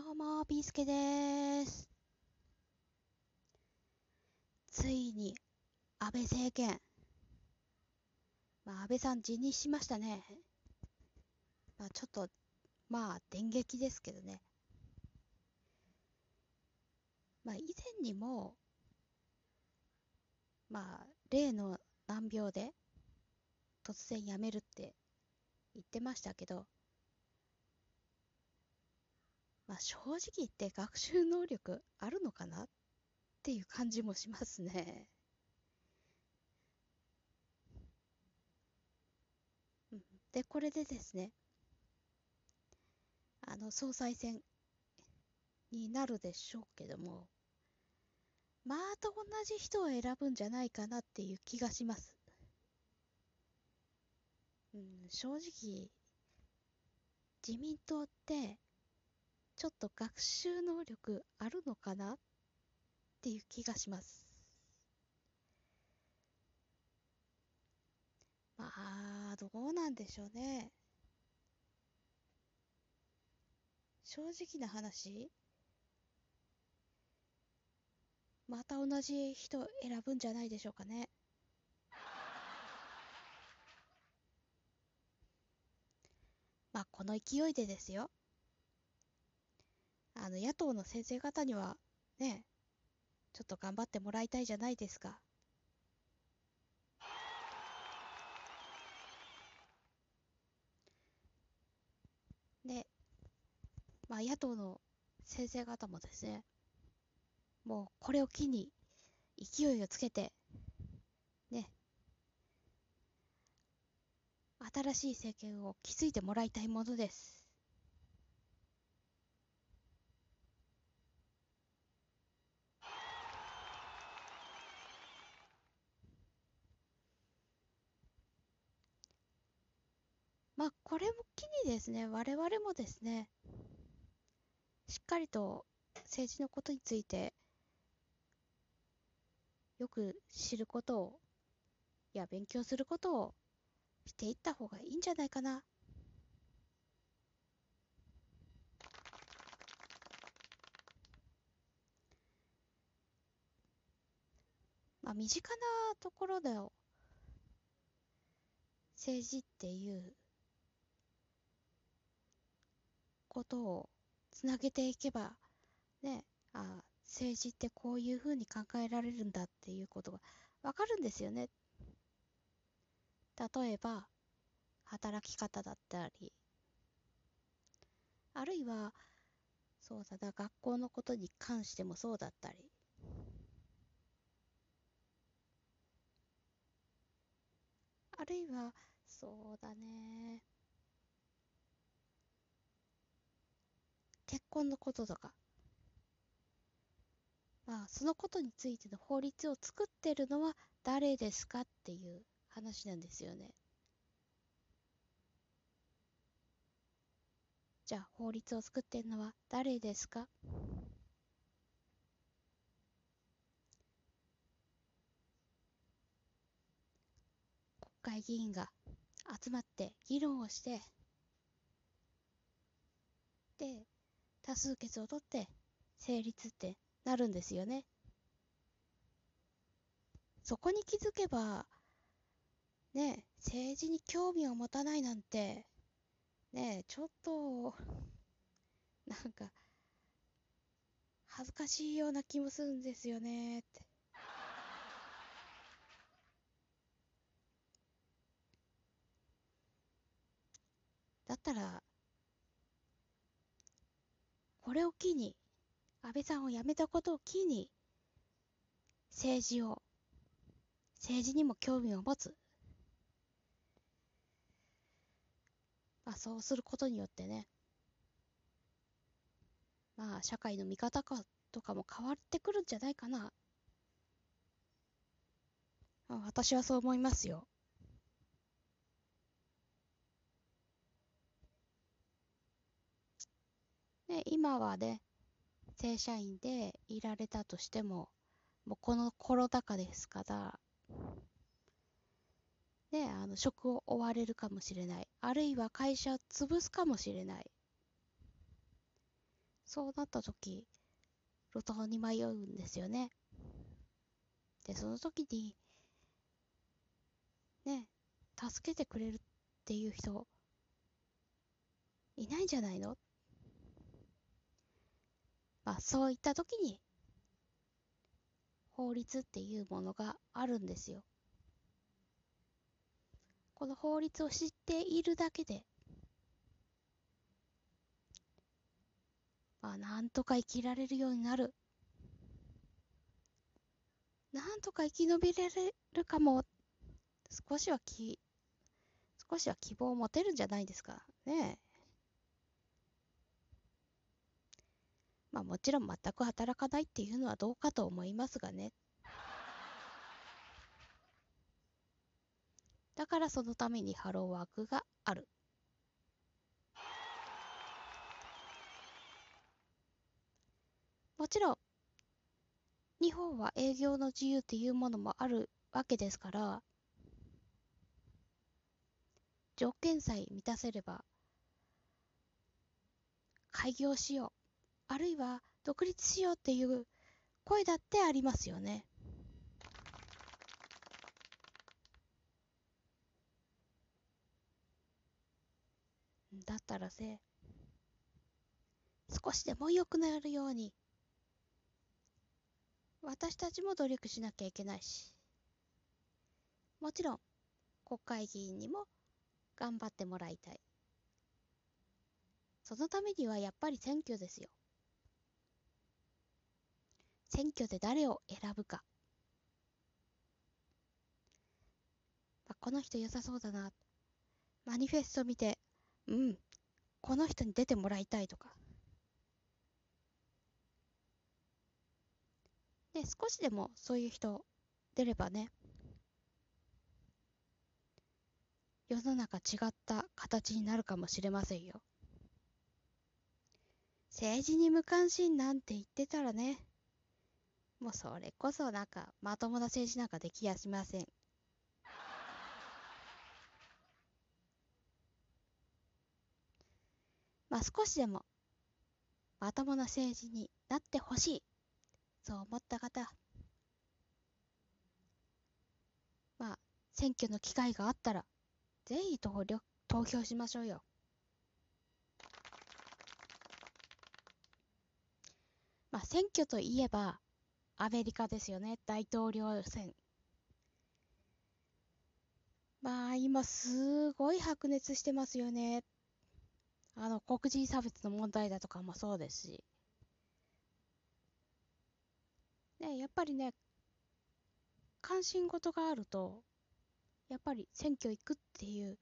どうも、ビーすけです。ついに、安倍政権。まあ、安倍さん辞任しましたね。まあ、ちょっと、まあ、電撃ですけどね。まあ、以前にも、まあ、例の難病で、突然辞めるって言ってましたけど、まあ、正直言って学習能力あるのかなっていう感じもしますね。で、これでですね、あの、総裁選になるでしょうけども、また同じ人を選ぶんじゃないかなっていう気がします。うん、正直、自民党ってちょっと学習能力あるのかなっていう気がします。まあ、どうなんでしょうね。正直な話、また同じ人選ぶんじゃないでしょうかね。まあ、この勢いでですよ。あの、野党の先生方には、ね、ちょっと頑張ってもらいたいじゃないですか。で、まあ、野党の先生方もですね、もうこれを機に勢いをつけて、ね、新しい政権を築いてもらいたいものです。まあ、これですね、我々もですね、しっかりと政治のことについて、よく知ることを、いや、勉強することをしていった方がいいんじゃないかな。まあ、身近なところで政治っていうことをつなげていけば、ね、あ政治ってこういうふうに考えられるんだっていうことがわかるんですよね。例えば、働き方だったり、あるいは、そうだな、学校のことに関してもそうだったり、あるいは、そうだね、結婚のこととか、まあ、そのことについての法律を作ってるのは誰ですかっていう話なんですよね。じゃあ、法律を作ってるのは誰ですか？国会議員が集まって議論をして、で、多数決を取って成立ってなるんですよね。そこに気づけば、ね、政治に興味を持たないなんて、ね、ちょっと、なんか、恥ずかしいような気もするんですよねって。だったら、れを機に、安倍さんを辞めたことを機に、政治を、政治にも興味を持つ。まあ、そうすることによってね、まあ、社会の見方かとかも変わってくるんじゃないかな。私はそう思いますよ。で、今はね、正社員でいられたとしても、もうこのコロナ禍ですから、ね、あの、職を追われるかもしれない。あるいは会社を潰すかもしれない。そうなった時、路頭に迷うんですよね。で、その時に、ね、助けてくれるっていう人、いないんじゃないの？あ、そういった時に、法律っていうものがあるんですよ。この法律を知っているだけで、まあ、なんとか生きられるようになる。なんとか生き延びられるかも。少しはき、少しは希望を持てるんじゃないですか。ねまあもちろん全く働かないっていうのはどうかと思いますがね。だからそのためにハローワークがある。もちろん、日本は営業の自由っていうものもあるわけですから、条件さえ満たせれば、開業しよう、あるいは独立しようっていう声だってありますよね。だったらせ、少しでも良くなるように私たちも努力しなきゃいけないし、もちろん国会議員にも頑張ってもらいたい。そのためにはやっぱり選挙ですよ。選挙で誰を選ぶか。あ、この人良さそうだな。マニフェスト見て、うん、この人に出てもらいたいとか。ね、少しでもそういう人出ればね、世の中違った形になるかもしれませんよ。政治に無関心なんて言ってたらね、もうそれこそなんかまともな政治なんかできやしません。まあ少しでもまともな政治になってほしい。そう思った方、まあ、選挙の機会があったら、ぜひ投投票しましょうよ。まあ、選挙といえば、アメリカですよね、大統領選。まあ、今すごい白熱してますよね。あの、黒人差別の問題だとかもそうですし。ね、やっぱりね、関心事があると、やっぱり選挙行くっていう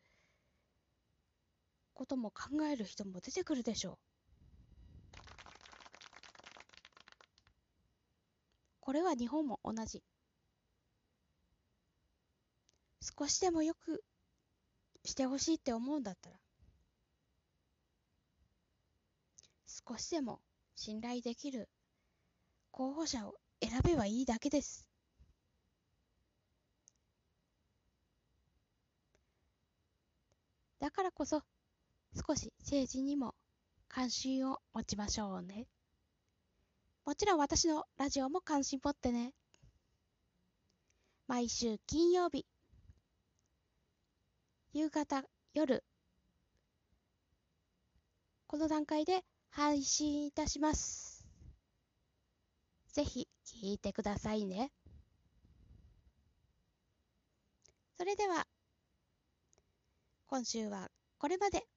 ことも考える人も出てくるでしょう。これは日本も同じ。少しでもよくしてほしいって思うんだったら、少しでも信頼できる候補者を選べばいいだけです。だからこそ、少し政治にも関心を持ちましょうね。もちろん私のラジオも関心持ってね。毎週金曜日、夕方、夜、この段階で配信いたします。ぜひ聞いてくださいね。それでは、今週はこれまで。